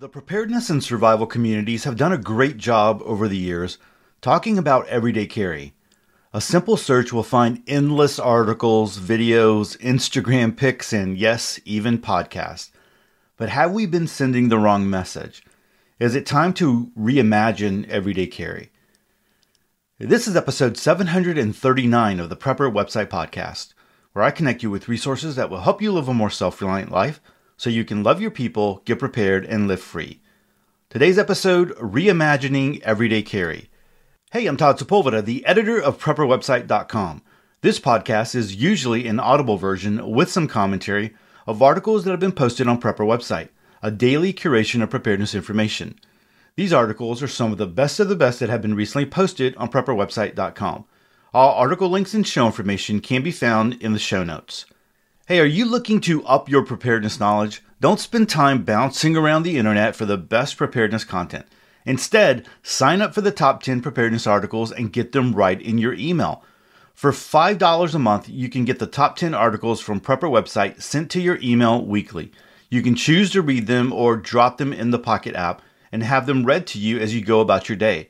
The preparedness and survival communities have done a great job over the years talking about everyday carry. A simple search will find endless articles, videos, Instagram pics, and yes, even podcasts. But have we been sending the wrong message? Is it time to reimagine everyday carry? This is episode 739 of the Prepper Website Podcast, where I connect you with resources that will help you live a more self reliant life so you can love your people, get prepared, and live free. Today's episode Reimagining Everyday Carry. Hey, I'm Todd Sepulveda, the editor of PrepperWebsite.com. This podcast is usually an audible version with some commentary of articles that have been posted on Prepper Website, a daily curation of preparedness information. These articles are some of the best of the best that have been recently posted on PrepperWebsite.com. All article links and show information can be found in the show notes. Hey, are you looking to up your preparedness knowledge? Don't spend time bouncing around the internet for the best preparedness content. Instead, sign up for the top 10 preparedness articles and get them right in your email. For $5 a month, you can get the top 10 articles from Prepper website sent to your email weekly. You can choose to read them or drop them in the Pocket app and have them read to you as you go about your day.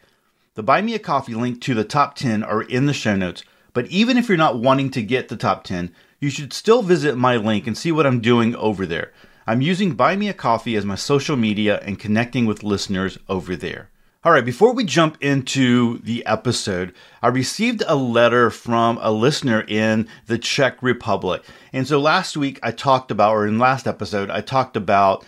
The Buy Me a Coffee link to the top 10 are in the show notes, but even if you're not wanting to get the top 10, you should still visit my link and see what I'm doing over there. I'm using Buy Me a Coffee as my social media and connecting with listeners over there. All right, before we jump into the episode, I received a letter from a listener in the Czech Republic. And so last week I talked about, or in last episode, I talked about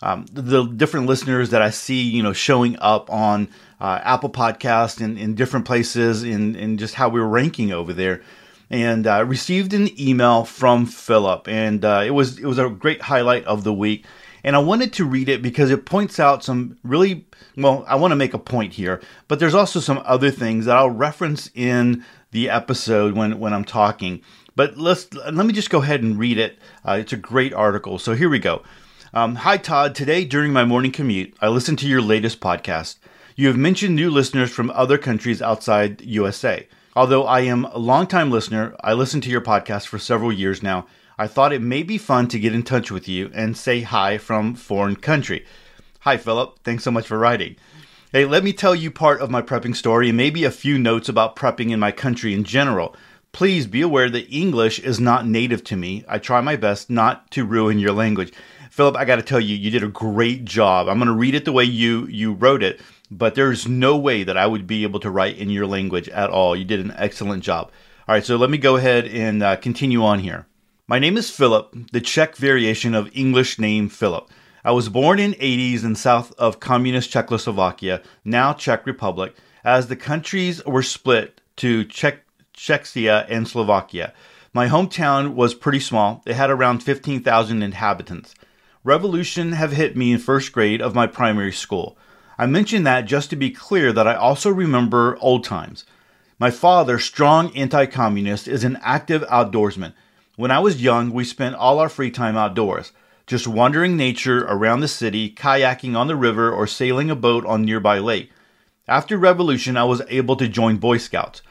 um, the different listeners that I see, you know, showing up on uh, Apple Podcast and in different places, and, and just how we're ranking over there and uh, received an email from Philip, and uh, it was it was a great highlight of the week. And I wanted to read it because it points out some really well. I want to make a point here, but there's also some other things that I'll reference in the episode when when I'm talking. But let's let me just go ahead and read it. Uh, it's a great article. So here we go. Um, Hi Todd. Today during my morning commute, I listened to your latest podcast. You have mentioned new listeners from other countries outside USA. Although I am a longtime listener, I listen to your podcast for several years now. I thought it may be fun to get in touch with you and say hi from foreign country. Hi, Philip. Thanks so much for writing. Hey, let me tell you part of my prepping story and maybe a few notes about prepping in my country in general. Please be aware that English is not native to me. I try my best not to ruin your language. Philip, I got to tell you, you did a great job. I'm going to read it the way you you wrote it but there's no way that I would be able to write in your language at all. You did an excellent job. All right, so let me go ahead and uh, continue on here. My name is Philip, the Czech variation of English name Philip. I was born in 80s in south of communist Czechoslovakia, now Czech Republic, as the countries were split to Czech, Czechia and Slovakia. My hometown was pretty small. It had around 15,000 inhabitants. Revolution have hit me in first grade of my primary school. I mention that just to be clear that I also remember old times. My father, strong anti communist, is an active outdoorsman. When I was young, we spent all our free time outdoors, just wandering nature around the city, kayaking on the river, or sailing a boat on nearby lake. After Revolution, I was able to join Boy Scouts.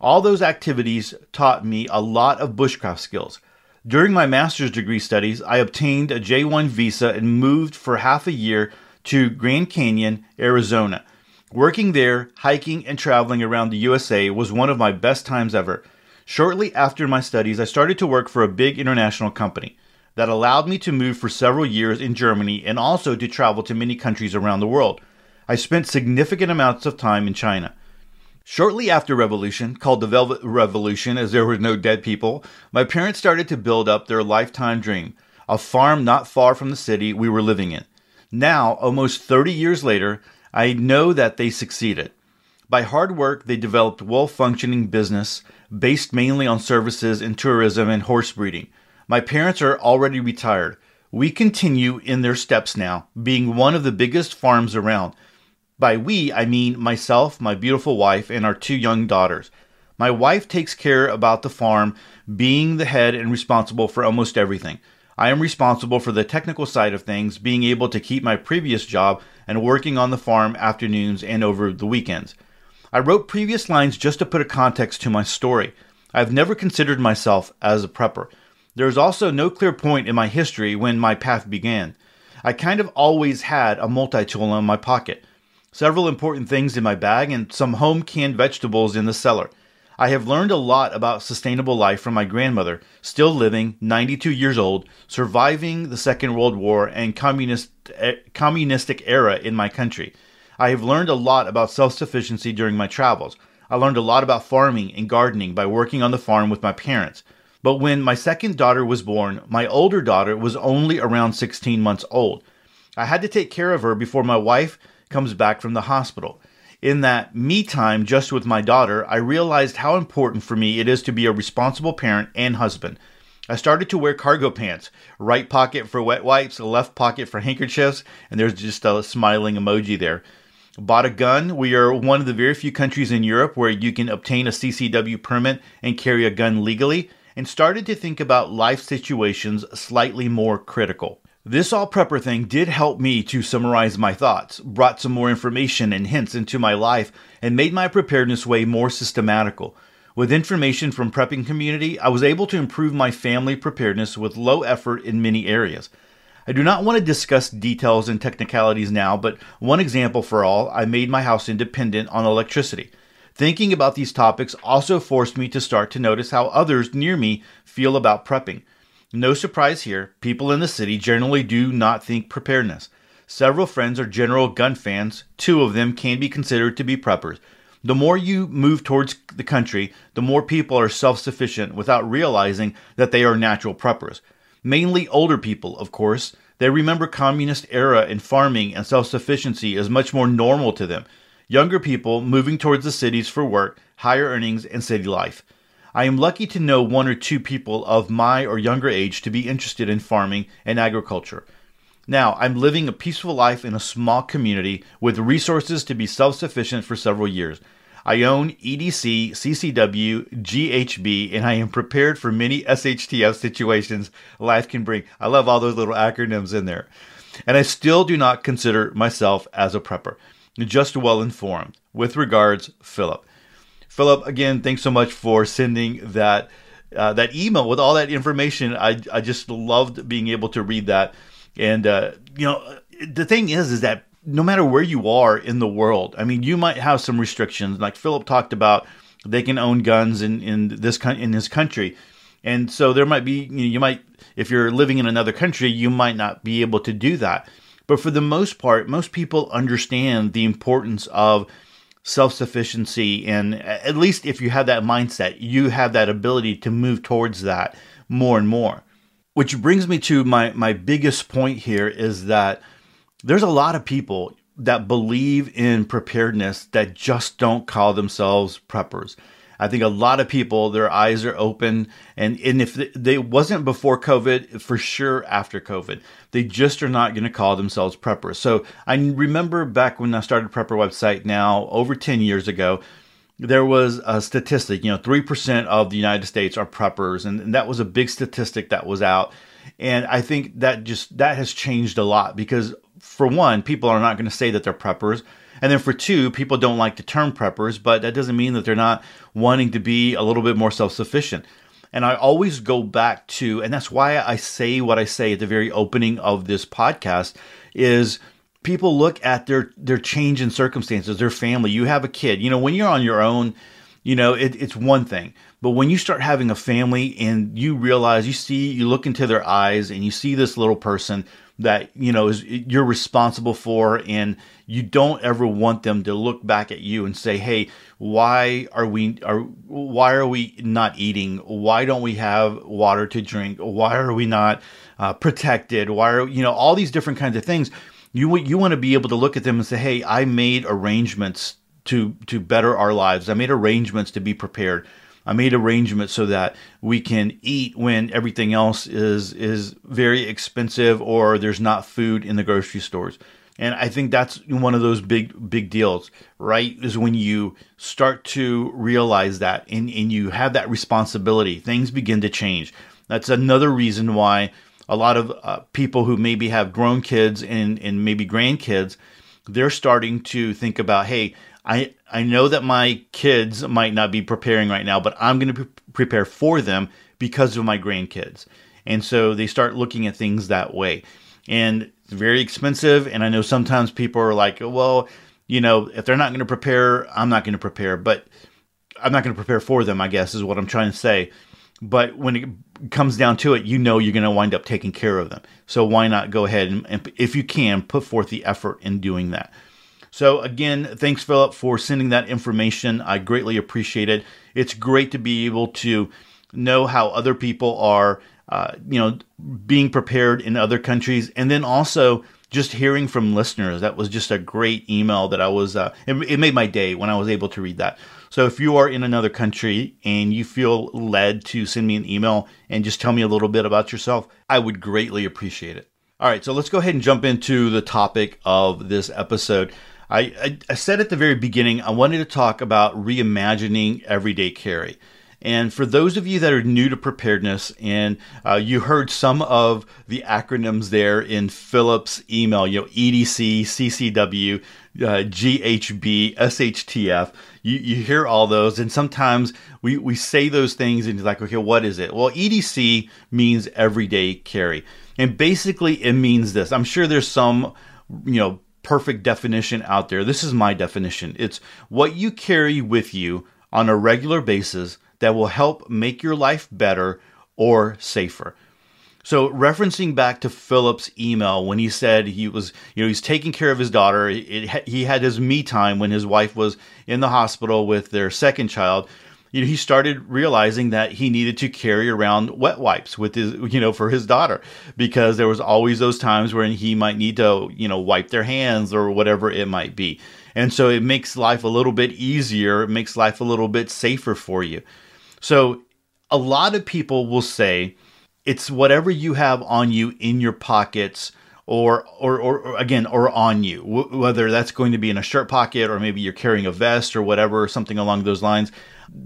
All those activities taught me a lot of bushcraft skills. During my master's degree studies, I obtained a J1 visa and moved for half a year to Grand Canyon, Arizona. Working there, hiking, and traveling around the USA was one of my best times ever. Shortly after my studies, I started to work for a big international company that allowed me to move for several years in Germany and also to travel to many countries around the world. I spent significant amounts of time in China. Shortly after Revolution, called the Velvet Revolution as there were no dead people, my parents started to build up their lifetime dream a farm not far from the city we were living in. Now, almost 30 years later, I know that they succeeded. By hard work, they developed well functioning business based mainly on services in tourism and horse breeding. My parents are already retired. We continue in their steps now, being one of the biggest farms around. By we, I mean myself, my beautiful wife, and our two young daughters. My wife takes care about the farm, being the head and responsible for almost everything. I am responsible for the technical side of things, being able to keep my previous job and working on the farm afternoons and over the weekends. I wrote previous lines just to put a context to my story. I have never considered myself as a prepper. There is also no clear point in my history when my path began. I kind of always had a multi tool in my pocket, several important things in my bag, and some home canned vegetables in the cellar. I have learned a lot about sustainable life from my grandmother, still living, 92 years old, surviving the Second World War and communist, eh, communistic era in my country. I have learned a lot about self sufficiency during my travels. I learned a lot about farming and gardening by working on the farm with my parents. But when my second daughter was born, my older daughter was only around 16 months old. I had to take care of her before my wife comes back from the hospital. In that me time just with my daughter, I realized how important for me it is to be a responsible parent and husband. I started to wear cargo pants, right pocket for wet wipes, left pocket for handkerchiefs, and there's just a smiling emoji there. Bought a gun. We are one of the very few countries in Europe where you can obtain a CCW permit and carry a gun legally and started to think about life situations slightly more critical. This all prepper thing did help me to summarize my thoughts, brought some more information and hints into my life, and made my preparedness way more systematical. With information from prepping community, I was able to improve my family preparedness with low effort in many areas. I do not want to discuss details and technicalities now, but one example for all, I made my house independent on electricity. Thinking about these topics also forced me to start to notice how others near me feel about prepping. No surprise here, people in the city generally do not think preparedness. Several friends are general gun fans, two of them can be considered to be preppers. The more you move towards the country, the more people are self sufficient without realizing that they are natural preppers. Mainly older people, of course. They remember communist era and farming and self sufficiency is much more normal to them younger people moving towards the cities for work, higher earnings, and city life. I am lucky to know one or two people of my or younger age to be interested in farming and agriculture. Now, I'm living a peaceful life in a small community with resources to be self sufficient for several years. I own EDC, CCW, GHB, and I am prepared for many SHTF situations life can bring. I love all those little acronyms in there. And I still do not consider myself as a prepper just well informed. With regards, Philip. Philip, again, thanks so much for sending that uh, that email with all that information. I I just loved being able to read that, and uh, you know, the thing is, is that no matter where you are in the world, I mean, you might have some restrictions. Like Philip talked about, they can own guns in in this in this country, and so there might be you, know, you might if you're living in another country, you might not be able to do that. But for the most part, most people understand the importance of self sufficiency. And at least if you have that mindset, you have that ability to move towards that more and more. Which brings me to my, my biggest point here is that there's a lot of people that believe in preparedness that just don't call themselves preppers. I think a lot of people, their eyes are open. And, and if they wasn't before COVID, for sure after COVID, they just are not going to call themselves preppers. So I remember back when I started Prepper website now over 10 years ago, there was a statistic, you know, 3% of the United States are preppers. And, and that was a big statistic that was out. And I think that just, that has changed a lot because for one, people are not going to say that they're preppers and then for two, people don't like the term preppers, but that doesn't mean that they're not wanting to be a little bit more self sufficient. And I always go back to, and that's why I say what I say at the very opening of this podcast is people look at their their change in circumstances, their family. You have a kid. You know, when you're on your own, you know, it, it's one thing. But when you start having a family and you realize, you see, you look into their eyes and you see this little person that you know is you're responsible for and you don't ever want them to look back at you and say hey why are we are why are we not eating? Why don't we have water to drink? Why are we not uh, protected? Why are you know all these different kinds of things. You you want to be able to look at them and say hey i made arrangements to to better our lives. I made arrangements to be prepared I made arrangements so that we can eat when everything else is is very expensive or there's not food in the grocery stores. And I think that's one of those big big deals, right? Is when you start to realize that and, and you have that responsibility, things begin to change. That's another reason why a lot of uh, people who maybe have grown kids and, and maybe grandkids, they're starting to think about, hey, I I know that my kids might not be preparing right now, but I'm going to pre- prepare for them because of my grandkids. And so they start looking at things that way. And It's very expensive, and I know sometimes people are like, well, you know, if they're not going to prepare, I'm not going to prepare, but I'm not going to prepare for them, I guess is what I'm trying to say. But when it comes down to it, you know you're going to wind up taking care of them. So why not go ahead and, and if you can, put forth the effort in doing that. So again, thanks Philip for sending that information. I greatly appreciate it. It's great to be able to know how other people are, uh, you know, being prepared in other countries, and then also just hearing from listeners. That was just a great email that I was. Uh, it, it made my day when I was able to read that. So if you are in another country and you feel led to send me an email and just tell me a little bit about yourself, I would greatly appreciate it. All right, so let's go ahead and jump into the topic of this episode. I, I, I said at the very beginning, I wanted to talk about reimagining everyday carry. And for those of you that are new to preparedness, and uh, you heard some of the acronyms there in Philip's email, you know, EDC, CCW, uh, GHB, SHTF, you, you hear all those, and sometimes we, we say those things and you're like, okay, what is it? Well, EDC means everyday carry. And basically, it means this. I'm sure there's some, you know, perfect definition out there. This is my definition it's what you carry with you on a regular basis that will help make your life better or safer. So, referencing back to Philip's email when he said he was, you know, he's taking care of his daughter. It, he had his me time when his wife was in the hospital with their second child you know, he started realizing that he needed to carry around wet wipes with his, you know, for his daughter because there was always those times when he might need to, you know, wipe their hands or whatever it might be. And so it makes life a little bit easier. It makes life a little bit safer for you. So a lot of people will say it's whatever you have on you in your pockets or, or, or, again, or on you, whether that's going to be in a shirt pocket or maybe you're carrying a vest or whatever, something along those lines.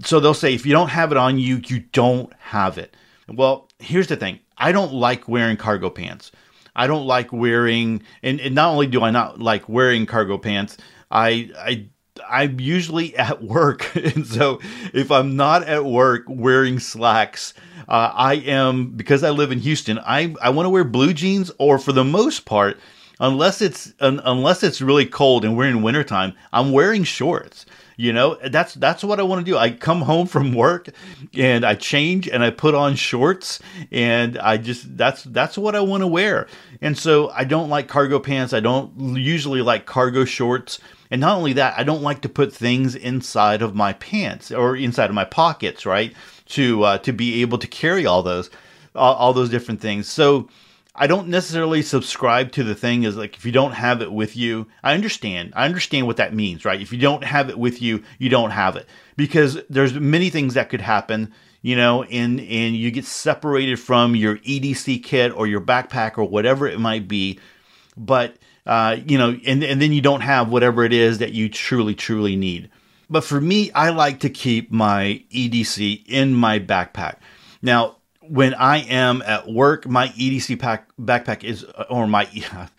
So they'll say, if you don't have it on you, you don't have it. Well, here's the thing I don't like wearing cargo pants. I don't like wearing, and, and not only do I not like wearing cargo pants, I, I I'm usually at work. And so if I'm not at work wearing slacks, uh, I am, because I live in Houston, I, I want to wear blue jeans or for the most part, unless it's, un, unless it's really cold and we're in wintertime, I'm wearing shorts. You know, that's that's what I want to do. I come home from work and I change and I put on shorts and I just that's that's what I want to wear. And so I don't like cargo pants. I don't usually like cargo shorts. And not only that, I don't like to put things inside of my pants or inside of my pockets, right? To uh, to be able to carry all those all, all those different things. So I don't necessarily subscribe to the thing is like if you don't have it with you, I understand. I understand what that means, right? If you don't have it with you, you don't have it. Because there's many things that could happen, you know, and and you get separated from your EDC kit or your backpack or whatever it might be. But uh, you know, and, and then you don't have whatever it is that you truly, truly need. But for me, I like to keep my EDC in my backpack. Now, when I am at work, my EDC pack backpack is, or my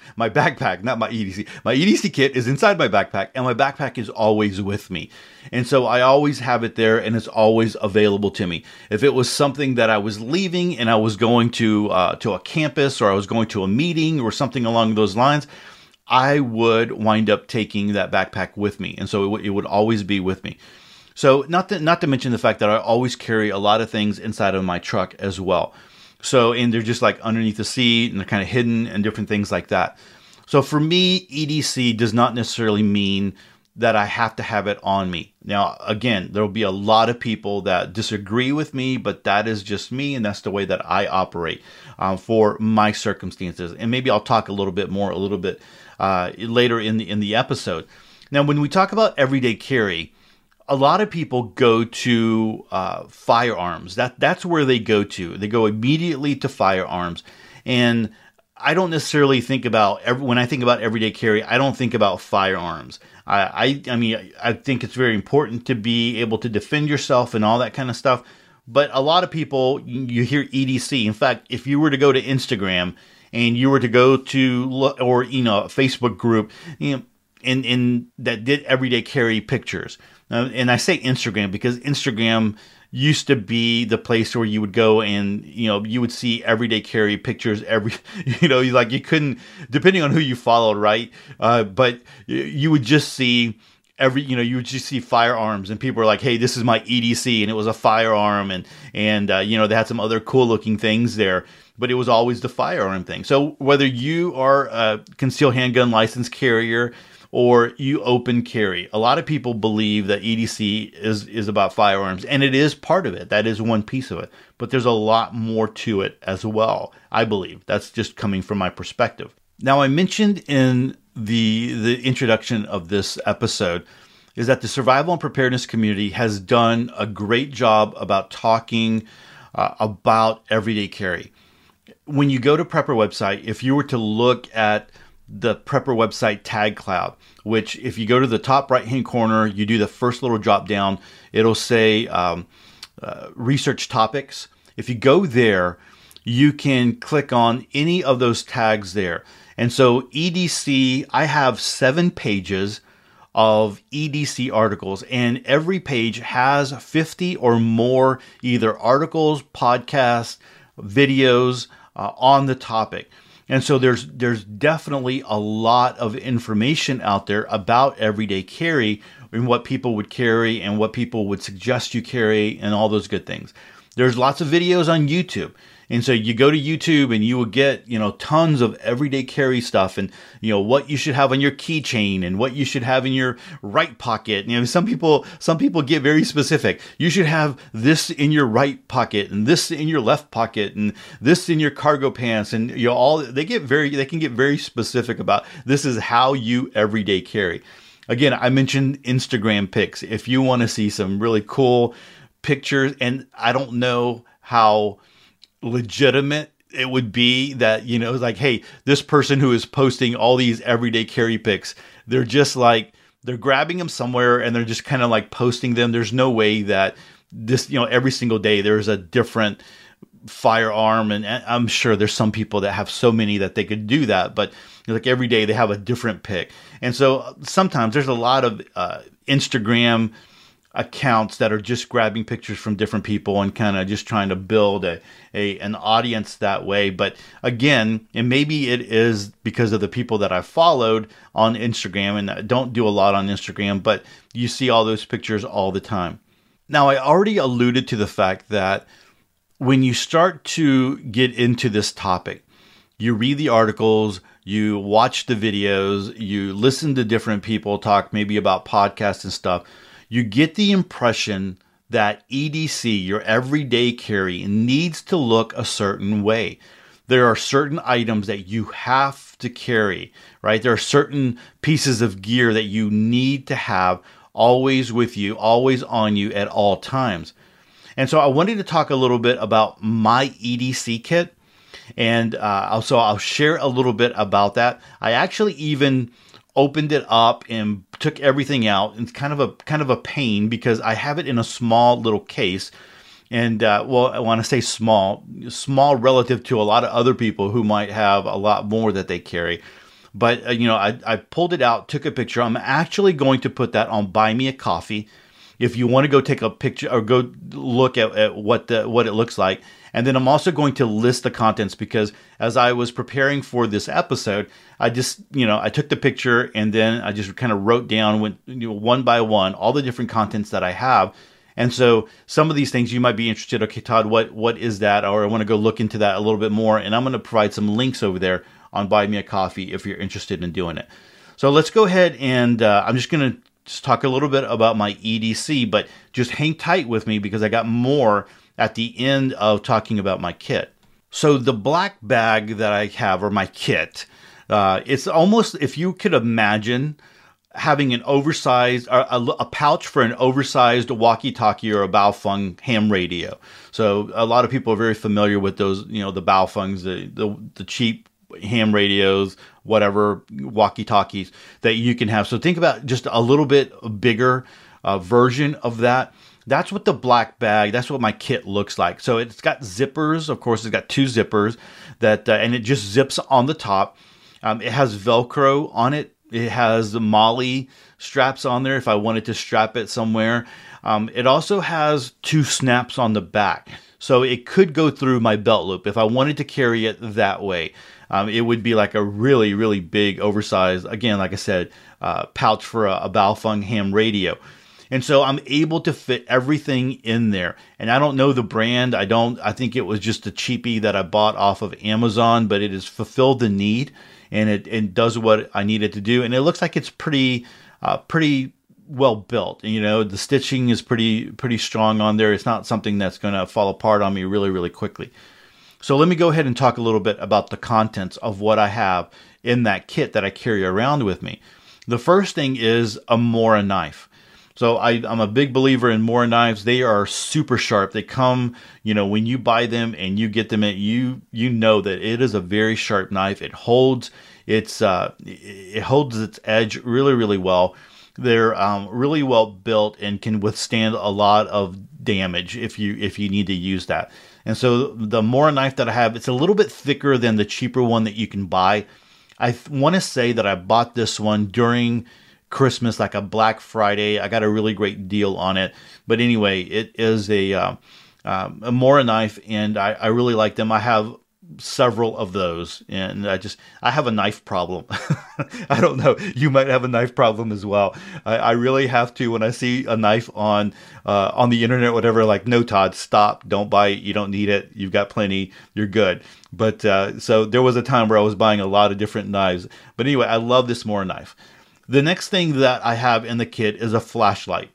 my backpack, not my EDC. My EDC kit is inside my backpack, and my backpack is always with me, and so I always have it there, and it's always available to me. If it was something that I was leaving and I was going to uh, to a campus, or I was going to a meeting, or something along those lines, I would wind up taking that backpack with me, and so it, w- it would always be with me. So not to, not to mention the fact that I always carry a lot of things inside of my truck as well. So and they're just like underneath the seat and they're kind of hidden and different things like that. So for me, EDC does not necessarily mean that I have to have it on me. Now, again, there will be a lot of people that disagree with me, but that is just me, and that's the way that I operate um, for my circumstances. And maybe I'll talk a little bit more, a little bit uh, later in the in the episode. Now, when we talk about everyday carry, a lot of people go to uh, firearms. That that's where they go to. They go immediately to firearms, and I don't necessarily think about every, when I think about everyday carry. I don't think about firearms. I, I I mean I think it's very important to be able to defend yourself and all that kind of stuff. But a lot of people you hear EDC. In fact, if you were to go to Instagram and you were to go to or you know a Facebook group, you know, in in that did everyday carry pictures Uh, and I say Instagram because Instagram used to be the place where you would go and you know you would see everyday carry pictures every you know you like you couldn't depending on who you followed right? Uh, but you would just see every you know you would just see firearms and people were like hey this is my edc and it was a firearm and and uh, you know they had some other cool looking things there but it was always the firearm thing. So whether you are a concealed handgun license carrier or you open carry. A lot of people believe that EDC is is about firearms, and it is part of it. That is one piece of it. But there's a lot more to it as well. I believe that's just coming from my perspective. Now, I mentioned in the the introduction of this episode is that the survival and preparedness community has done a great job about talking uh, about everyday carry. When you go to Prepper website, if you were to look at the Prepper website Tag Cloud, which if you go to the top right hand corner, you do the first little drop down, it'll say um, uh, research topics. If you go there, you can click on any of those tags there. And so EDC, I have seven pages of EDC articles, and every page has 50 or more either articles, podcasts, videos uh, on the topic. And so there's there's definitely a lot of information out there about everyday carry and what people would carry and what people would suggest you carry and all those good things. There's lots of videos on YouTube. And so you go to YouTube and you will get, you know, tons of everyday carry stuff and, you know, what you should have on your keychain and what you should have in your right pocket. You know, some people, some people get very specific. You should have this in your right pocket and this in your left pocket and this in your cargo pants. And, you know, all they get very, they can get very specific about this is how you everyday carry. Again, I mentioned Instagram pics. If you want to see some really cool pictures, and I don't know how legitimate it would be that you know like hey this person who is posting all these everyday carry pics they're just like they're grabbing them somewhere and they're just kind of like posting them. There's no way that this you know every single day there's a different firearm. And i'm sure there's some people that have so many that they could do that but like every day they have a different pick and so sometimes there's a lot of uh, instagram accounts that are just grabbing pictures from different people and kind of just trying to build a, a an audience that way. But again and maybe it is because of the people that I've followed on Instagram and I don't do a lot on Instagram but you see all those pictures all the time. Now I already alluded to the fact that when you start to get into this topic you read the articles you watch the videos you listen to different people talk maybe about podcasts and stuff you get the impression that EDC, your everyday carry, needs to look a certain way. There are certain items that you have to carry, right? There are certain pieces of gear that you need to have always with you, always on you at all times. And so I wanted to talk a little bit about my EDC kit. And uh, also, I'll share a little bit about that. I actually even opened it up and took everything out. It's kind of a kind of a pain because I have it in a small little case. And uh, well, I want to say small, small relative to a lot of other people who might have a lot more that they carry. But uh, you know, I, I pulled it out, took a picture. I'm actually going to put that on Buy Me a Coffee. If you want to go take a picture or go look at, at what the what it looks like, and then I'm also going to list the contents because as I was preparing for this episode, I just, you know, I took the picture and then I just kind of wrote down went, you know, one by one all the different contents that I have. And so some of these things you might be interested. Okay, Todd, what what is that? Or I want to go look into that a little bit more. And I'm going to provide some links over there on Buy Me a Coffee if you're interested in doing it. So let's go ahead and uh, I'm just going to just talk a little bit about my EDC, but just hang tight with me because I got more at the end of talking about my kit. So the black bag that I have, or my kit, uh, it's almost if you could imagine having an oversized a, a, pouch for an oversized walkie-talkie or a Baofeng ham radio. So a lot of people are very familiar with those, you know, the Baofengs, the, the the cheap ham radios, whatever walkie-talkies that you can have. So think about just a little bit bigger uh, version of that. That's what the black bag, that's what my kit looks like. So it's got zippers, of course, it's got two zippers that, uh, and it just zips on the top. Um, it has Velcro on it It has the MOLLE straps on there if I wanted to strap it somewhere. Um, it also has two snaps on the back. So it could go through my belt loop if I wanted to carry it that way. Um, it would be like a really, really big, oversized, again, like I said, uh, pouch for a, a ham radio. And so I'm able to fit everything in there. And I don't know the brand. I don't, I think it was just a cheapie that I bought off of Amazon, but it has fulfilled the need and it, it does what I needed to do. And it looks like it's pretty, uh, pretty well built. You know, the stitching is pretty, pretty strong on there. It's not something that's going to fall apart on me really, really quickly. So let me go ahead and talk a little bit about the contents of what I have in that kit that I carry around with me. The first thing is a Mora knife. So I, am a big believer in Mora knives. They are super sharp. They come, you know, when you buy them and you get them, at, you you know that it is a very sharp knife. It holds its uh, it holds its edge really really well. They're um, really well built and can withstand a lot of damage if you if you need to use that. And so the Mora knife that I have, it's a little bit thicker than the cheaper one that you can buy. I th- want to say that I bought this one during Christmas, like a Black Friday. I got a really great deal on it. But anyway, it is a uh, um, a Mora knife, and I, I really like them. I have several of those and i just i have a knife problem. I don't know. You might have a knife problem as well. I, I, really have to when i see a knife on uh, on the internet whatever like no todd stop. Don't buy it. You don't need it. You've got plenty. You're good. But uh, so there was a time where i was buying a lot of different knives. But anyway i love this Mora knife the next thing that I have in the kit is a flashlight.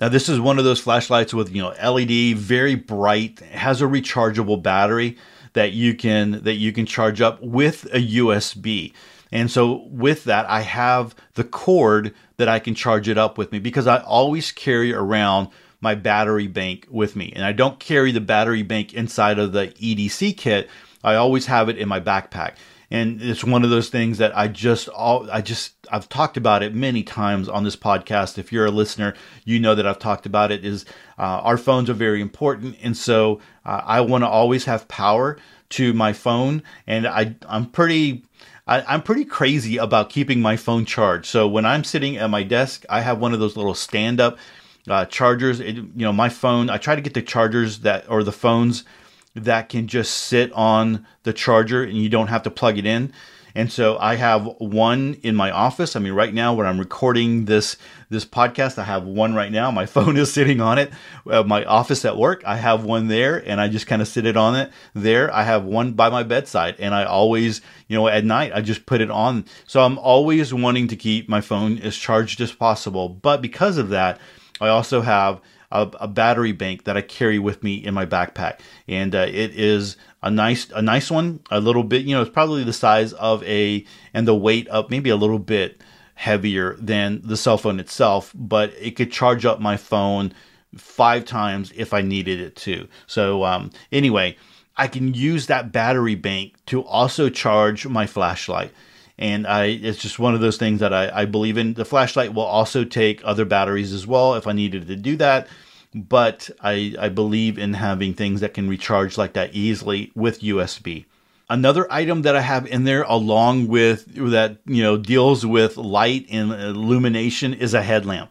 Now this is one of those flashlights with you know LED, very bright, has a rechargeable battery that you can that you can charge up with a USB. And so with that, I have the cord that I can charge it up with me because I always carry around my battery bank with me. And I don't carry the battery bank inside of the EDC kit. I always have it in my backpack and it's one of those things that I just all I just I've talked about it many times on this podcast. If you're a listener, you know that I've talked about it. Is uh, our phones are very important, and so uh, I want to always have power to my phone, and I I'm pretty. I, am pretty crazy about keeping my phone charged. So when I'm sitting at my desk, I have one of those little stand-up uh, chargers. It, you know, my phone. I try to get the chargers that or the phones that can just sit on the charger and you don't have to plug it in. And so I have one in my office. I mean, right now when I'm recording this this podcast, I have one right now. My phone is sitting on it. Uh, my office at work, I have one there, and I just kind of sit it on it there. I have one by my bedside, and I always, you know, at night I just put it on. So I'm always wanting to keep my phone as charged as possible. But because of that, I also have a, a, battery bank that I carry with me in my backpack, and uh, it is a nice a nice one. A little bit, you know, it's probably the size of a and the weight of maybe a little bit heavier than the cell phone itself, but it could charge up my phone five times if I needed it to. So um, anyway, I can use that battery bank to also charge my flashlight and I it's just one of those things that I, I believe in. The flashlight will also take other batteries as well if I needed to do that, but I, I believe in having things that can recharge like that easily with USB. Another item that I have in there, along with that, you know, deals with light and illumination, is a headlamp.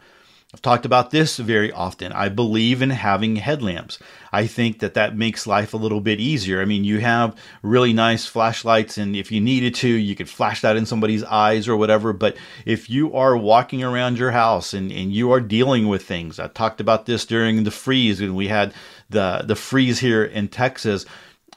I've talked about this very often. I believe in having headlamps. I think that that makes life a little bit easier. I mean, you have really nice flashlights, and if you needed to, you could flash that in somebody's eyes or whatever. But if you are walking around your house and, and you are dealing with things, I talked about this during the freeze when we had the, the freeze here in Texas.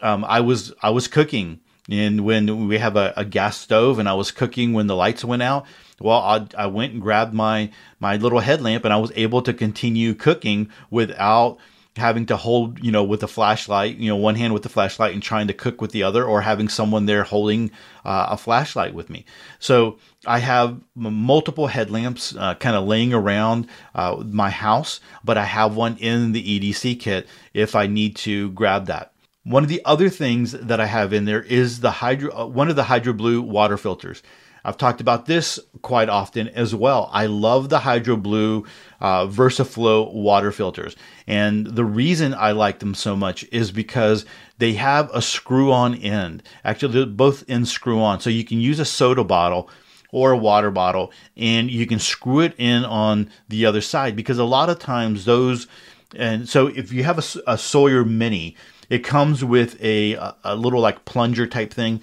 Um, I was I was cooking, and when we have a, a gas stove, and I was cooking when the lights went out well, I, I went and grabbed my my little headlamp, and I was able to continue cooking without having to hold, you know, with a flashlight, you know, one hand with the flashlight and trying to cook with the other, or having someone there holding uh, a flashlight with me. So I have multiple headlamps uh, kind of laying around uh, my house, but I have one in the EDC kit if I need to grab that. One of the other things that I have in there is the hydro, uh, one of the HydroBlu water filters. I've talked about this quite often as well. I love the HydroBlu uh, VersaFlow water filters. And the reason I like them so much is because they have a screw on end. Actually, both ends screw on. So you can use a soda bottle or a water bottle, and you can screw it in on the other side because a lot of times those, and so if you have a, a Sawyer Mini, it comes with a, a little like plunger type thing.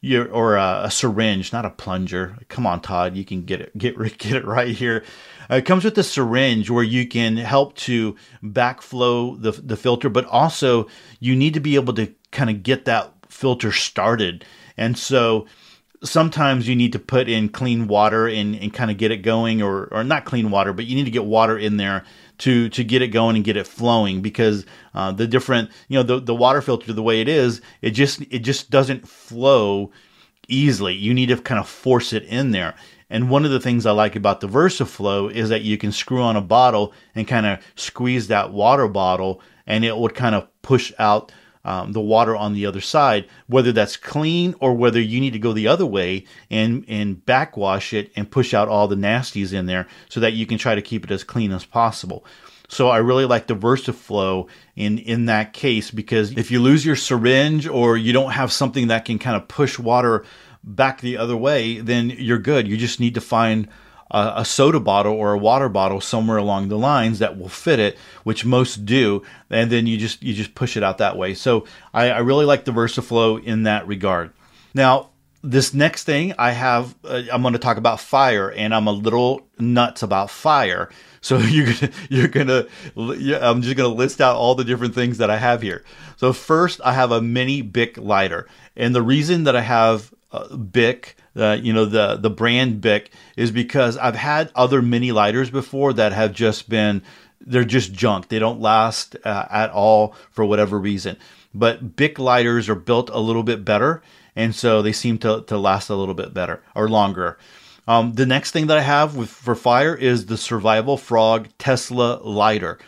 You're, or a, a, syringe, not a plunger. Come on, Todd, you can get it, get get it right here. Uh, it comes with a syringe where you can help to backflow the the filter, but also you need to be able to kind of get that filter started. And so sometimes you need to put in clean water and, and kind of get it going or, or not clean water, but you need to get water in there to to get it going and get it flowing because uh, the different you know the, the water filter the way it is it just it just doesn't flow easily. You need to kind of force it in there. And one of the things I like about the VersaFlow is that you can screw on a bottle and kind of squeeze that water bottle and it would kind of push out um, the water on the other side, whether that's clean or whether you need to go the other way and and backwash it and push out all the nasties in there so that you can try to keep it as clean as possible. So I really like the VersaFlow in in that case because if you lose your syringe or you don't have something that can kind of push water back the other way, then you're good. You just need to find a, a, soda bottle or a water bottle somewhere along the lines that will fit it, which most do, and then you just you just push it out that way. So I, I really like the VersaFlow in that regard. Now this next thing I have, uh, I'm going to talk about fire, and I'm a little nuts about fire. So you're gonna, you're gonna, I'm just gonna list out all the different things that I have here. So first, I have a mini Bic lighter, and the reason that I have uh, Bic, uh, you know, the the brand Bic, is because I've had other mini lighters before that have just been they're just junk. They don't last uh, at all for whatever reason. But Bic lighters are built a little bit better, and so they seem to to last a little bit better or longer. Um, the next thing that I have with, for fire is the Survival Frog Tesla lighter.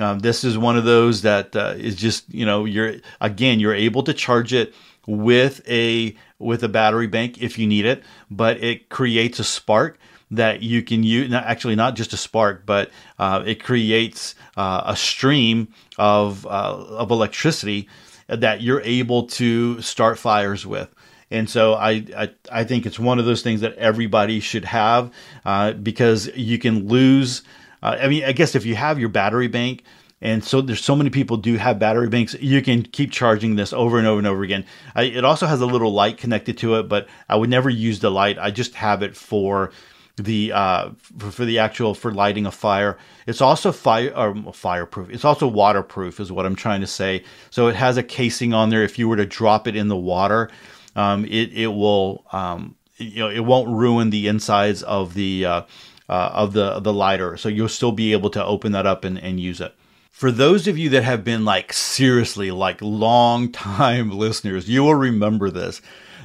Um, this is one of those that uh, is just you know you're again you're able to charge it with a with a battery bank if you need it, but it creates a spark that you can use. Not, actually, not just a spark, but uh, it creates uh, a stream of uh, of electricity that you're able to start fires with. And so I, I, I think it's one of those things that everybody should have uh, because you can lose. Uh, I mean, I guess if you have your battery bank, and so there's so many people do have battery banks. You can keep charging this over and over and over again. I, it also has a little light connected to it, but I would never use the light. I just have it for the uh, for, for, the actual for lighting a fire. It's also fire or fireproof. It's also waterproof, is what I'm trying to say. So it has a casing on there. If you were to drop it in the water, um, it it will um, you know it won't ruin the insides of the uh, uh, of the the lighter. So you'll still be able to open that up and, and use it for those of you that have been like seriously like long time listeners, you will remember this.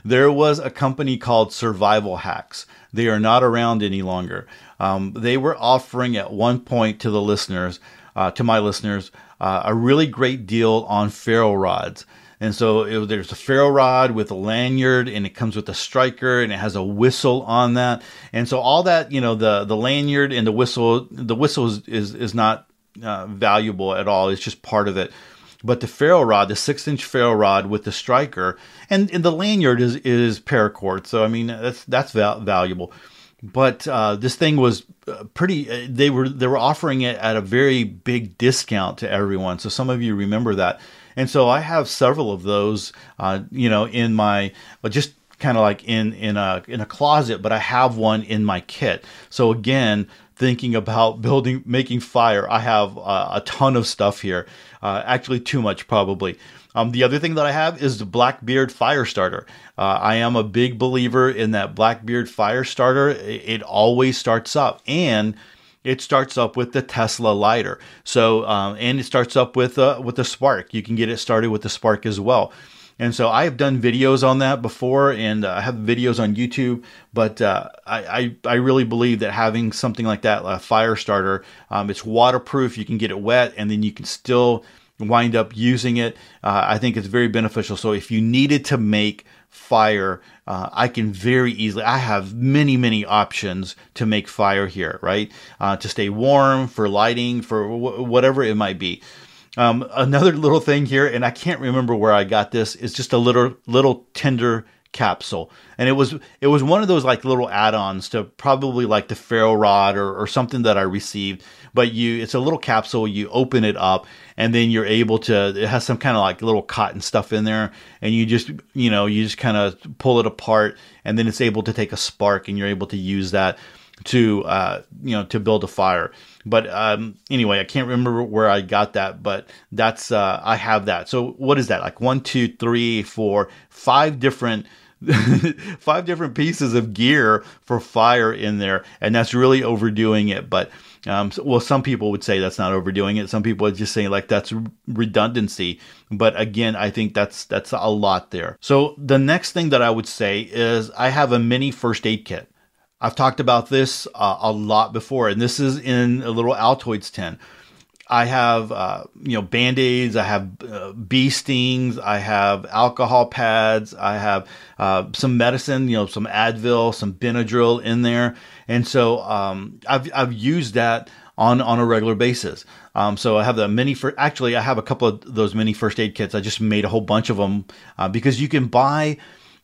There was a company called Survival Hacks. They are not around any longer. Um, they were offering at one point to the listeners, uh, to my listeners, uh, a really great deal on ferro rods. And so it, there's a ferro rod with a lanyard, and it comes with a striker, and it has a whistle on that. And so all that, you know, the the lanyard and the whistle, the whistle is is, is not uh, valuable at all. It's just part of it. But the ferro rod, the six inch ferro rod with the striker, and, and the lanyard is is paracord. So I mean that's that's val- valuable. But uh, this thing was uh, pretty. Uh, they were they were offering it at a very big discount to everyone. So some of you remember that. And so I have several of those, uh, you know, in my just kind of like in in a in a closet, but I have one in my kit. So again, thinking about building, making fire. I have uh, a ton of stuff here. Uh, actually, too much probably. Um, the other thing that I have is the Blackbeard Fire Starter. Uh, I am a big believer in that Blackbeard Fire Starter. It, it, always starts up, and it starts up with the Tesla lighter. So, um, and it starts up with uh, with the Spark. You can get it started with the Spark as well. And so I have done videos on that before, and uh, I have videos on YouTube. But uh, I, I, I really believe that having something like that, a fire starter, um, it's waterproof. You can get it wet, and then you can still wind up using it. Uh, I think it's very beneficial. So if you needed to make fire, uh, I can very easily. I have many, many options to make fire here, right? Uh, to stay warm, for lighting, for whatever it might be. Um, another little thing here, and I can't remember where I got this, is just a little little tinder capsule, and it was it was one of those like little add-ons to probably like the ferro rod or, or something that I received. But you, it's a little capsule. You open it up, and then you're able to. It has some kind of like little cotton stuff in there, and you just you know you just kind of pull it apart, and then it's able to take a spark, and you're able to use that to uh, you know to build a fire. But um, anyway, I can't remember where I got that, but that's uh, I have that. So what is that? Like one, two, three, four, five different. five different pieces of gear for fire in there, and that's really overdoing it. But um, so, well, some people would say that's not overdoing it. Some people just saying like that's redundancy. But again, I think that's that's a lot there. So the next thing that I would say is I have a mini first aid kit. I've talked about this uh, a lot before, and this is in a little Altoids tin. I have, uh, you know, band aids. I have uh, bee stings. I have alcohol pads. I have uh, some medicine, you know, some Advil, some Benadryl in there, and so um, I've I've used that on on a regular basis. Um, so I have the mini for actually I have a couple of those mini first aid kits. I just made a whole bunch of them uh, because you can buy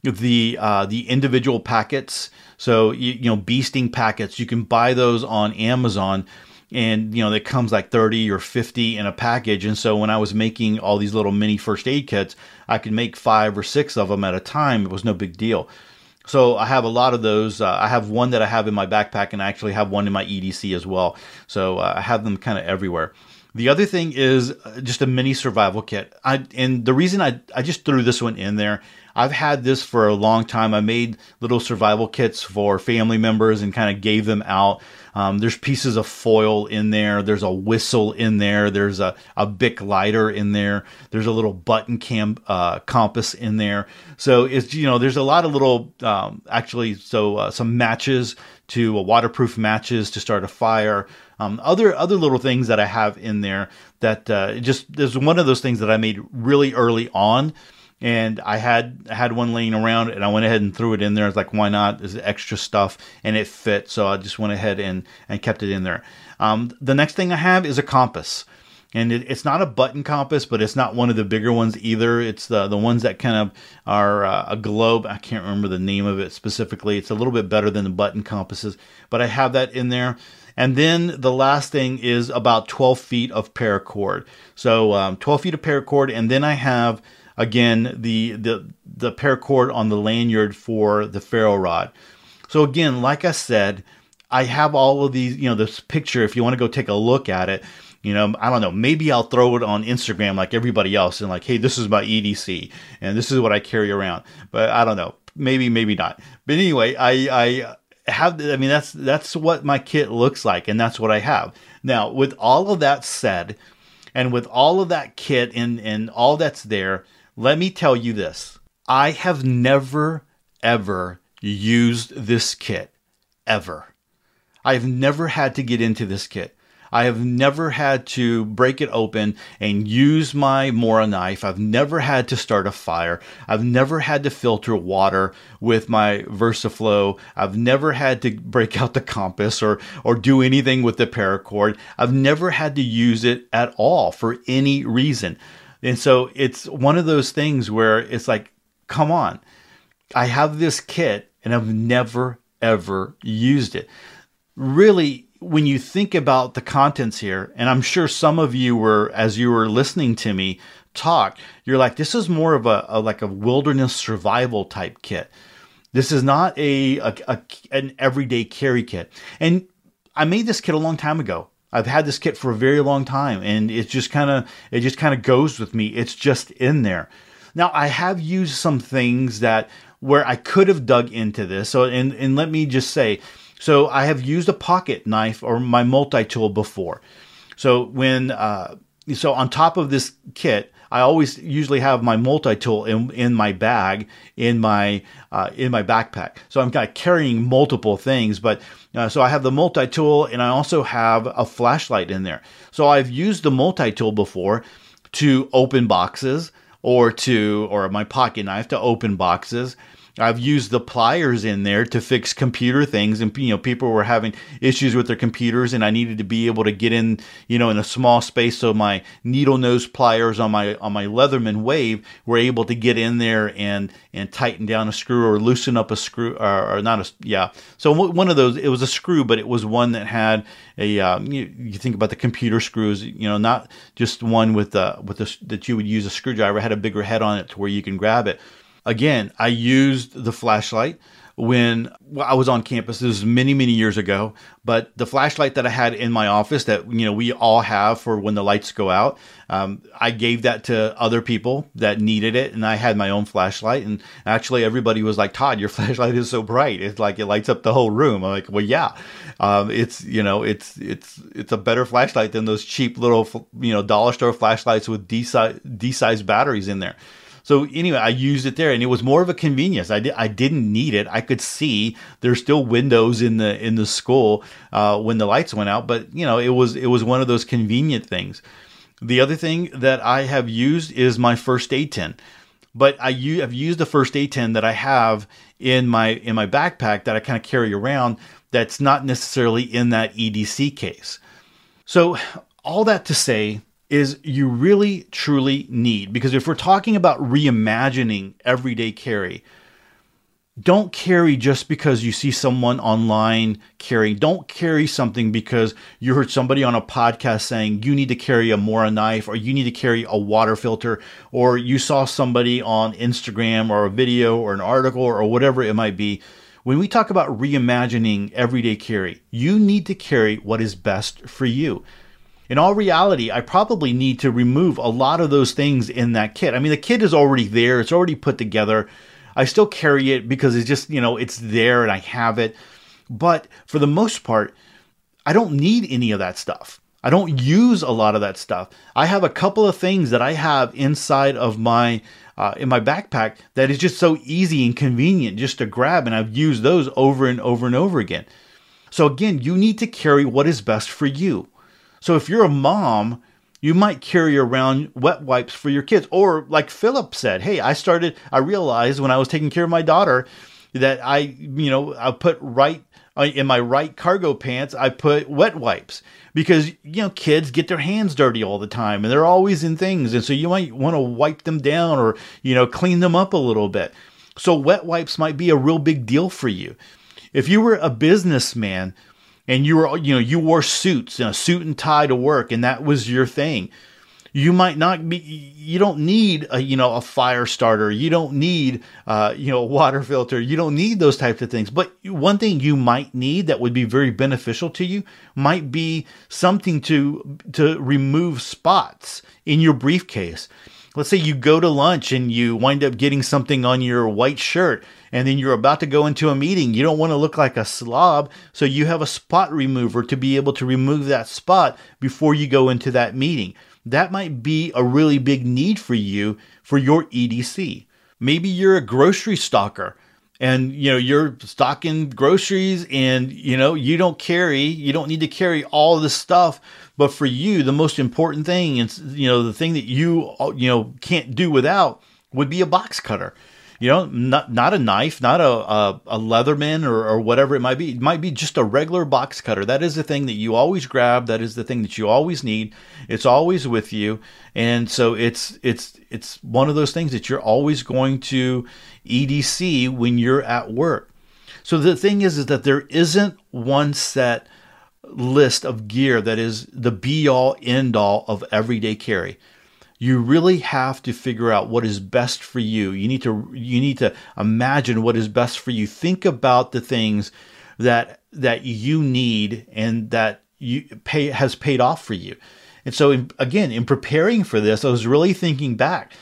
the uh, the individual packets. So you, you know, beasting packets, you can buy those on Amazon, and you know it comes like 30 or 50 in a package. And so when I was making all these little mini first aid kits, I could make five or six of them at a time. It was no big deal. So I have a lot of those. Uh, I have one that I have in my backpack, and I actually have one in my EDC as well. So uh, I have them kind of everywhere. The other thing is uh, just a mini survival kit. I, and the reason I, I just threw this one in there I've had this for a long time. I made little survival kits for family members and kind of gave them out. Um, there's pieces of foil in there. There's a whistle in there. There's a, a Bic lighter in there. There's a little button cam uh, compass in there. So it's you know there's a lot of little um, actually so uh, some matches to uh, waterproof matches to start a fire. Um, other other little things that I have in there that uh, just there's one of those things that I made really early on and I had had one laying around, and I went ahead and threw it in there. I was like, why not? There's extra stuff, and it fit, so I just went ahead and and kept it in there. Um, the next thing I have is a compass, and it, it's not a button compass, but it's not one of the bigger ones either. It's the the ones that kind of are uh, a globe. I can't remember the name of it specifically. It's a little bit better than the button compasses, but I have that in there. And then the last thing is about 12 feet of paracord. So um, 12 feet of paracord, and then I have again the the the paracord on the lanyard for the ferro rod. So again, like I said, I have all of these, you know, this picture if you want to go take a look at it, you know, I don't know, maybe I'll throw it on Instagram like everybody else and like, hey, this is my EDC and this is what I carry around. But I don't know. Maybe, maybe not. But anyway, I I have I mean that's that's what my kit looks like and that's what I have. Now, with all of that said, and with all of that kit and and all that's there, let me tell you this I have never, ever used this kit. Ever. I've never had to get into this kit. I have never had to break it open and use my Mora knife. I've never had to start a fire. I've never had to filter water with my VersaFlow. I've never had to break out the compass or, or do anything with the paracord. I've never had to use it at all for any reason. And so it's one of those things where it's like, come on, I have this kit and I've never ever used it. Really, when you think about the contents here, and I'm sure some of you were, as you were listening to me talk, you're like, this is more of a, a like a wilderness survival type kit. This is not a, a, a an everyday carry kit. And I made this kit a long time ago. I've had this kit for a very long time and it just kind of it just kind of goes with me. It's just in there. Now I have used some things that where I could have dug into this. So and and let me just say, so I have used a pocket knife or my multi-tool before. So when uh, so on top of this kit, I always usually have my multi-tool in, in my bag in my uh, in my backpack. So I'm kind of carrying multiple things, but uh, so I have the multi-tool and I also have a flashlight in there. So I've used the multi-tool before to open boxes or to or my pocket knife to open boxes. I've used the pliers in there to fix computer things, and you know, people were having issues with their computers, and I needed to be able to get in, you know, in a small space. So my needle nose pliers on my on my Leatherman Wave were able to get in there and and tighten down a screw or loosen up a screw, or, or not a yeah. So one of those, it was a screw, but it was one that had a um, you, you, think about the computer screws, you know, not just one with the with the that you would use a screwdriver had a bigger head on it to where you can grab it. Again, I used the flashlight when I was on campus. This was many, many years ago. But the flashlight that I had in my office that you know we all have for when the lights go out, um, I gave that to other people that needed it, and I had my own flashlight. And actually, everybody was like, "Todd, your flashlight is so bright. It's like it lights up the whole room." I'm like, "Well, yeah, um, it's you know it's it's it's a better flashlight than those cheap little you know dollar store flashlights with D size D size batteries in there." So anyway, I used it there, and it was more of a convenience. I, di- I didn't need it. I could see there's still windows in the in the school uh, when the lights went out, but you know it was it was one of those convenient things. The other thing that I have used is my first aid tin, but I u- have used the first aid tin that I have in my in my backpack that I kind of carry around. That's not necessarily in that EDC case. So all that to say is you really truly need. Because if we're talking about reimagining everyday carry don't carry just because you see someone online carrying. Don't carry something because you heard somebody on a podcast saying you need to carry a mora knife or you need to carry a water filter or you saw somebody on instagram or a video or an article or whatever it might be. When we talk about reimagining everyday carry you need to carry what is best for you in all reality, I probably need to remove a lot of those things in that kit. I mean, the kit is already there, it's already put together. I still carry it because it's just, you know, it's there and I have it. But for the most part, I don't need any of that stuff. I don't use a lot of that stuff. I have a couple of things that I have inside of my uh, in my backpack that is just so easy and convenient just to grab, and I've used those over and over and over again. So again, you need to carry what is best for you. So if you're a mom, you might carry around wet wipes for your kids. Or like Philip said, hey, I started, I realized when I was taking care of my daughter that I, you know, I put right uh, in my right cargo pants, I put wet wipes because, you know, kids get their hands dirty all the time and they're always in things. And so you might want to wipe them down or, you know, clean them up a little bit. So wet wipes might be a real big deal for you. If you were a businessman, and you were you know you wore suits and a suit and tie to work and that was your thing. You might not be you don't need a you know a fire starter. You don't need uh, you know a water filter. You don't need those types of things. But one thing you might need that would be very beneficial to you might be something to to remove spots in your briefcase. Let's say you go to lunch and you wind up getting something on your white shirt and then you're about to go into a meeting. You don't want to look like a slob, so you have a spot remover to be able to remove that spot before you go into that meeting. That might be a really big need for you for your EDC. Maybe you're a grocery stalker and you know you're stocking groceries and you know you don't carry you don't need to carry all this stuff but for you the most important thing and you know the thing that you you know can't do without would be a box cutter you know, not not a knife, not a a, a Leatherman or, or whatever it might be. It might be just a regular box cutter. That is the thing that you always grab. That is the thing that you always need. It's always with you, and so it's it's it's one of those things that you're always going to EDC when you're at work. So the thing is, is that there isn't one set list of gear that is the be all end all of everyday carry you really have to figure out what is best for you. You need to you need to imagine what is best for you. Think about the things that that you need and that you pay has paid off for you. And so in, again, in preparing for this, I was really thinking back.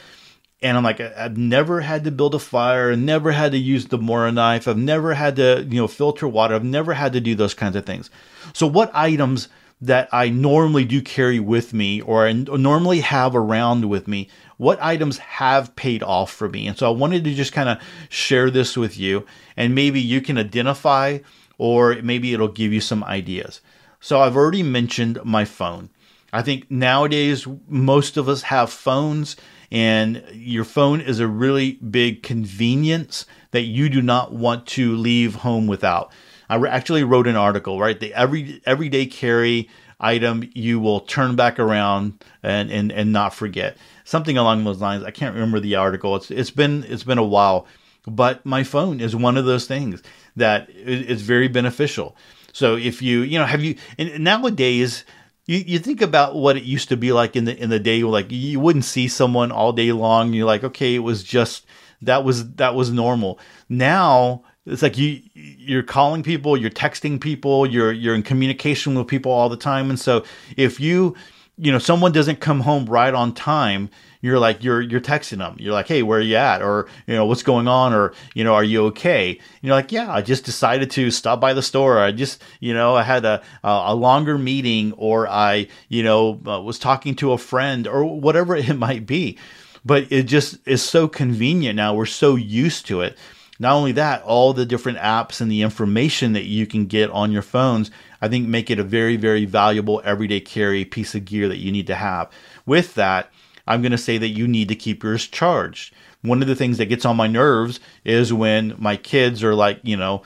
And I'm like, I've never had to build a fire, never had to use the Mora knife, I've never had to, you know, filter water, I've never had to do those kinds of things. So what items that I normally do carry with me or I normally have around with me, what items have paid off for me. And so I wanted to just kind of share this with you and maybe you can identify or maybe it'll give you some ideas. So I've already mentioned my phone. I think nowadays most of us have phones And your phone is a really big convenience that you do not want to leave home without. I actually wrote an article, right? The every everyday carry item you will turn back around and, and, and not forget. Something along those lines. I can't remember the article. It's it's been it's been a while, but my phone is one of those things that is very beneficial. So if you you know have you and nowadays you, you think about what it used to be like in the in the day like you wouldn't see someone all day long you're like okay it was just that was that was normal now it's like you you're calling people you're texting people you're you're in communication with people all the time. And so if you you know someone doesn't come home right on time you're like you're you're texting them. You're like hey where are you at? or you know what's going on? or you know are you okay? And you're like yeah i just decided to stop by the store. I just you know i had a a longer meeting or i you know uh, was talking to a friend or whatever it might be. But it just is so convenient now. We're so used to it not only that, all the different apps and the information that you can get on your phones, I think make it a very, very valuable everyday carry piece of gear that you need to have. With that, I'm going to say that you need to keep yours charged. One of the things that gets on my nerves is when my kids are like, you know,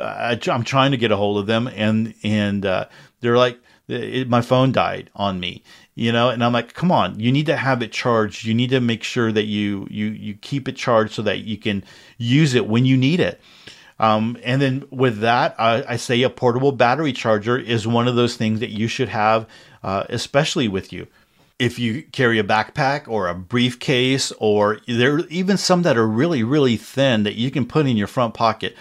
I'm trying to get a hold of them and and uh, they're like, it, my phone died on me you know? And i'm like come on you need to have it charged. You need to make sure that you you you keep it charged so that you can use it when you need it. Um, and then with that I, I, say a portable battery charger is one of those things that you should have uh, especially with you. If you carry a backpack or a briefcase or there are even some that are really really thin that you can put in your front pocket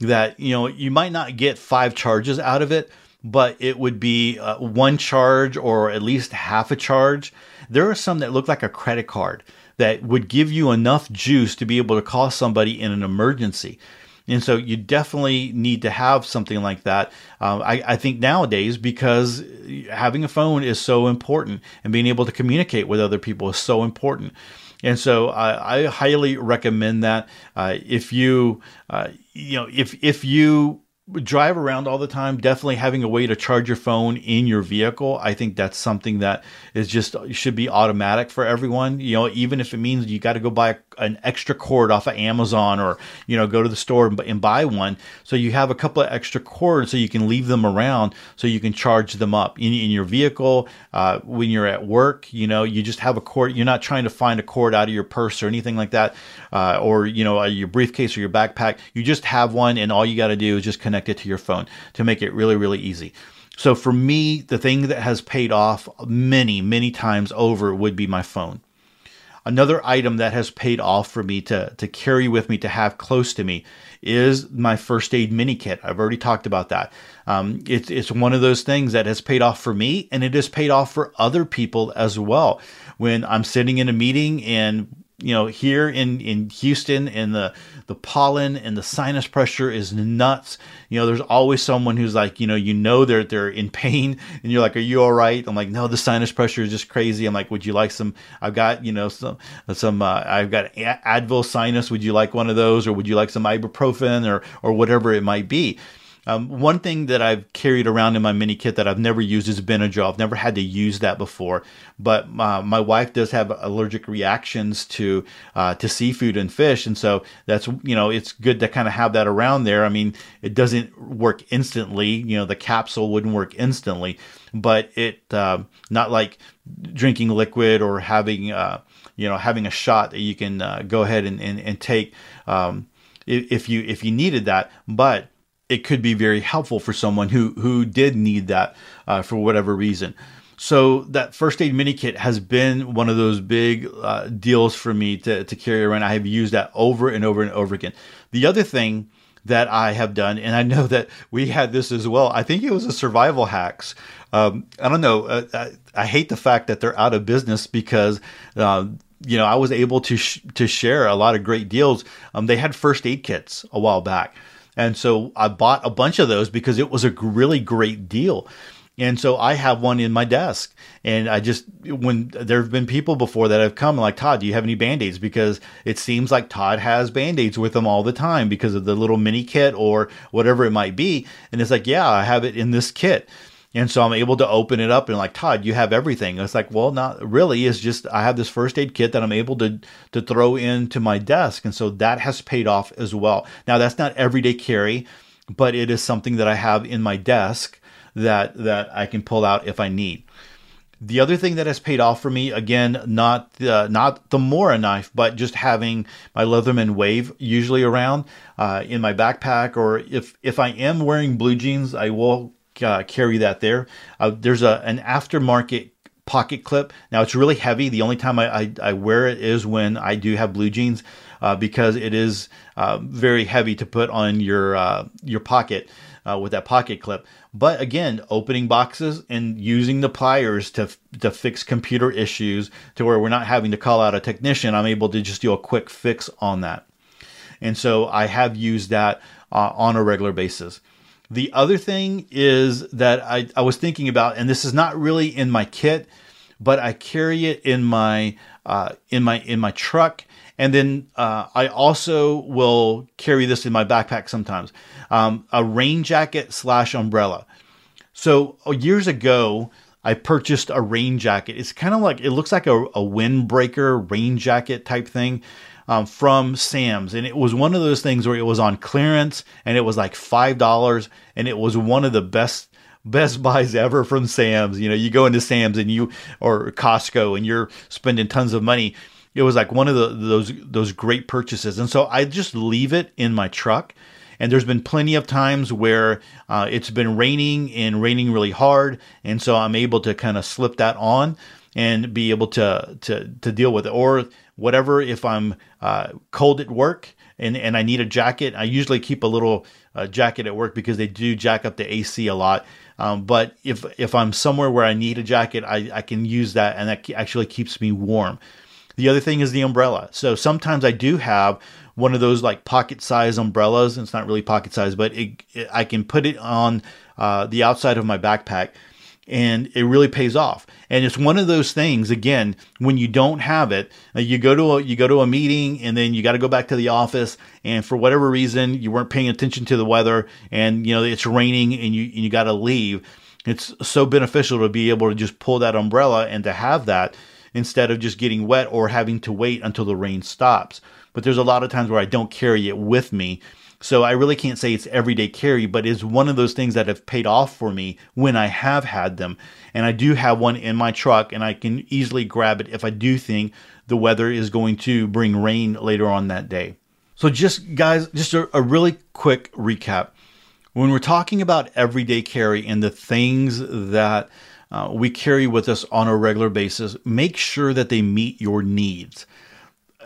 that you know you might not get five charges out of it but it would be uh, one charge or at least half a charge. There are some that look like a credit card that would give you enough juice to be able to call somebody in an emergency. And so you definitely need to have something like that. Um, I, I, think nowadays, because having a phone is so important and being able to communicate with other people is so important. And so I, I highly recommend that. Uh, if you, uh, you know, if if you drive around all the time, definitely having a way to charge your phone in your vehicle, I think that's something that is just should be automatic for everyone. You know, even if it means you got to go buy an extra cord off of Amazon or you know go to the store and buy one, so you have a couple of extra cords so you can leave them around so you can charge them up in, in your vehicle uh, when you're at work. You know, you just have a cord. You're not trying to find a cord out of your purse or anything like that, uh, or you know your briefcase or your backpack. You just have one, and all you got to do is just connect it to your phone to make it really, really easy. So for me, the thing that has paid off many, many times over would be my phone. Another item that has paid off for me to, to carry with me, to have close to me, is my first aid mini kit. I've already talked about that. Um, it's, it's one of those things that has paid off for me and it has paid off for other people as well. When I'm sitting in a meeting and you know here in in Houston in the the pollen and the sinus pressure is nuts. You know there's always someone who's like you know you know they're they're in pain and you're like are you all right? I'm like no the sinus pressure is just crazy. I'm like would you like some I've got you know some some uh, I've got Advil sinus. Would you like one of those? Or would you like some ibuprofen or or whatever it might be um, one thing that I've carried around in my mini kit that I've never used is Benadryl. I've never had to use that before, but uh, my wife does have allergic reactions to uh, to seafood and fish, and so that's you know it's good to kind of have that around there. I mean, it doesn't work instantly. You know, the capsule wouldn't work instantly, but it uh, not like drinking liquid or having uh, you know having a shot that you can uh, go ahead and and, and take um, if you if you needed that, but it could be very helpful for someone who who did need that uh, for whatever reason. So that first aid mini kit has been one of those big uh, deals for me to, to carry around. I have used that over and over and over again. The other thing that I have done, and I know that we had this as well. I think it was a survival hacks. Um, I don't know. Uh, I, I, hate the fact that they're out of business because uh, you know I was able to sh- to share a lot of great deals. Um, they had first aid kits a while back. And so I bought a bunch of those because it was a really great deal. And so I have one in my desk. And I just, when there have been people before that have come, like, Todd, do you have any band aids? Because it seems like Todd has band aids with him all the time because of the little mini kit or whatever it might be. And it's like, yeah, I have it in this kit. And so I'm able to open it up and like, Todd, you have everything. It's like, well, not really. It's just I have this first aid kit that I'm able to to throw into my desk. And so that has paid off as well. Now that's not everyday carry, but it is something that I have in my desk that that I can pull out if I need. The other thing that has paid off for me, again, not the, not the Mora knife, but just having my Leatherman Wave usually around uh, in my backpack, or if if I am wearing blue jeans, I will uh, carry that there. Uh, there's a an aftermarket pocket clip. Now it's really heavy. The only time I, I, I wear it is when I do have blue jeans uh, because it is uh, very heavy to put on your uh, your pocket uh, with that pocket clip. But again, opening boxes and using the pliers to to fix computer issues to where we're not having to call out a technician. I'm able to just do a quick fix on that. And so I have used that on a regular basis. The other thing is that I, I was thinking about, and this is not really in my kit, but I carry it in my uh, in my in my truck, and then uh, I also will carry this in my backpack sometimes. Um, a rain jacket slash umbrella. So uh, years ago, I purchased a rain jacket. It's kind of like it looks like a, a windbreaker rain jacket type thing um, from Sam's, and it was one of those things where it was on clearance and it was like five dollars, and it was one of the best best buys ever from Sam's. You know, you go into Sam's and you or Costco and you're spending tons of money. It was like one of the those those great purchases, and so I just leave it in my truck. And there's been plenty of times where uh, it's been raining and raining really hard, and so I'm able to kind of slip that on and be able to to to deal with it. Or whatever. If I'm uh, cold at work and, and I need a jacket, I usually keep a little uh, jacket at work because they do jack up the AC a lot. Um, but if if I'm somewhere where I need a jacket, I, I can use that, and that actually keeps me warm. The other thing is the umbrella. So sometimes I do have one of those like pocket size umbrellas. It's not really pocket size, but it, it, I can put it on uh, the outside of my backpack and it really pays off. And it's one of those things again when you don't have it, uh, you go to a, you go to a meeting and then you got to go back to the office and for whatever reason you weren't paying attention to the weather and you know it's raining and you and you got to leave. It's so beneficial to be able to just pull that umbrella and to have that instead of just getting wet or having to wait until the rain stops. But there's a lot of times where I don't carry it with me so I really can't say it's everyday carry, but it's one of those things that have paid off for me when I have had them. And I do have one in my truck and I can easily grab it if I do think the weather is going to bring rain later on that day. So just guys, just a, a really quick recap. When we're talking about everyday carry and the things that uh, we carry with us on a regular basis, make sure that they meet your needs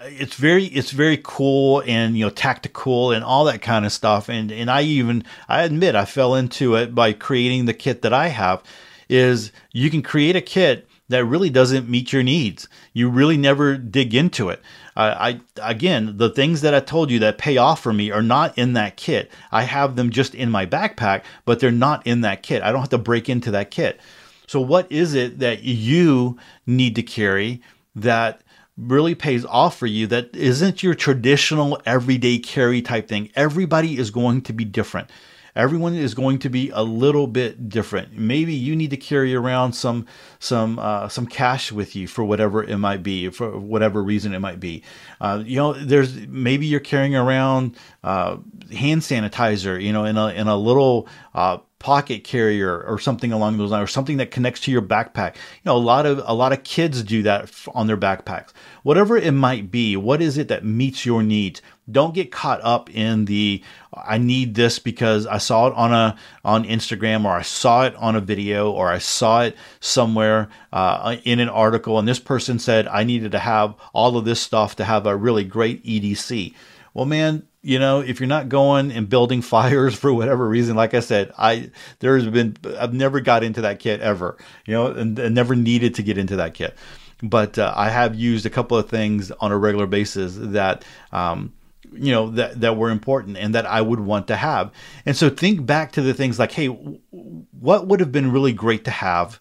it's very it's very cool and you know tactical and all that kind of stuff. And and I even I admit I fell into it by creating the kit that I have is you can create a kit that really doesn't meet your needs. You really never dig into it. Uh, I again the things that I told you that pay off for me are not in that kit. I have them just in my backpack but they're not in that kit. I don't have to break into that kit. So what is it that you need to carry that really pays off for you that isn't your traditional everyday carry type thing. Everybody is going to be different. Everyone is going to be a little bit different. Maybe you need to carry around some some uh, some cash with you for whatever it might be, for whatever reason it might be. Uh, you know, there's maybe you're carrying around uh, hand sanitizer, you know, in a in a little uh, pocket carrier or something along those lines or something that connects to your backpack. You know a lot of a lot of kids do that on their backpacks. Whatever it might be what is it that meets your needs? Don't get caught up in the i need this because i saw it on a on instagram or i saw it on a video or i saw it somewhere uh, in an article and this person said i needed to have all of this stuff to have a really great edc well man you know, if you're not going and building fires for whatever reason, like I said, I there's been I've never got into that kit ever, you know, and, and never needed to get into that kit. But uh, I have used a couple of things on a regular basis that. Um, you know that that were important and that I would want to have. And so think back to the things like, hey, what would have been really great to have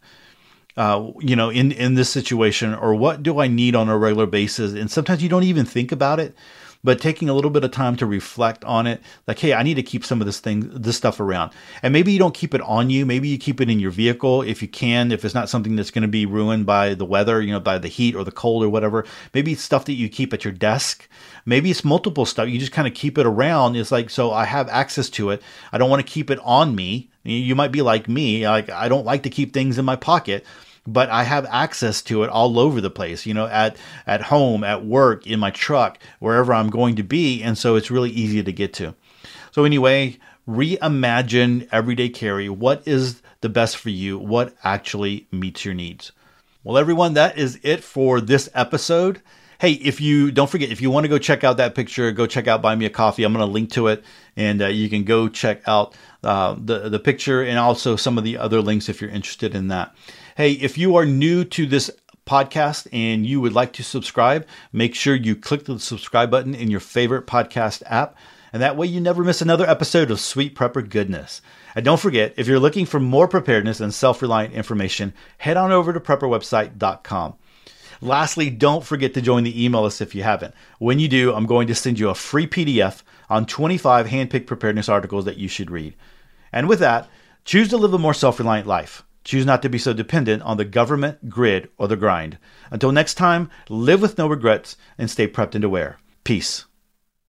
uh, you know, in in this situation, or what do I need on a regular basis? And sometimes you don't even think about it but taking a little bit of time to reflect on it like hey i need to keep some of this thing this stuff around. And maybe you don't keep it on you. Maybe you keep it in your vehicle if you can if it's not something that's going to be ruined by the weather you know by the heat or the cold or whatever. Maybe it's stuff that you keep at your desk. Maybe it's multiple stuff. You just kind of keep it around. It's like so i have access to it. I don't want to keep it on me. You might be like me like i don't like to keep things in my pocket but I have access to it all over the place, you know, at at home, at work, in my truck, wherever I'm going to be, and so it's really easy to get to. So anyway, reimagine everyday carry. What is the best for you? What actually meets your needs? Well, everyone, that is it for this episode. Hey, if you don't forget, if you want to go check out that picture, go check out Buy Me a Coffee. I'm going to link to it, and uh, you can go check out uh, the the picture and also some of the other links if you're interested in that. Hey, if you are new to this podcast and you would like to subscribe, make sure you click the subscribe button in your favorite podcast app. And that way you never miss another episode of Sweet Prepper Goodness. And don't forget, if you're looking for more preparedness and self reliant information, head on over to prepperwebsite.com. Lastly, don't forget to join the email list if you haven't. When you do, I'm going to send you a free PDF on 25 handpicked preparedness articles that you should read. And with that, choose to live a more self reliant life. Choose not to be so dependent on the government, grid, or the grind. Until next time, live with no regrets and stay prepped and aware. Peace.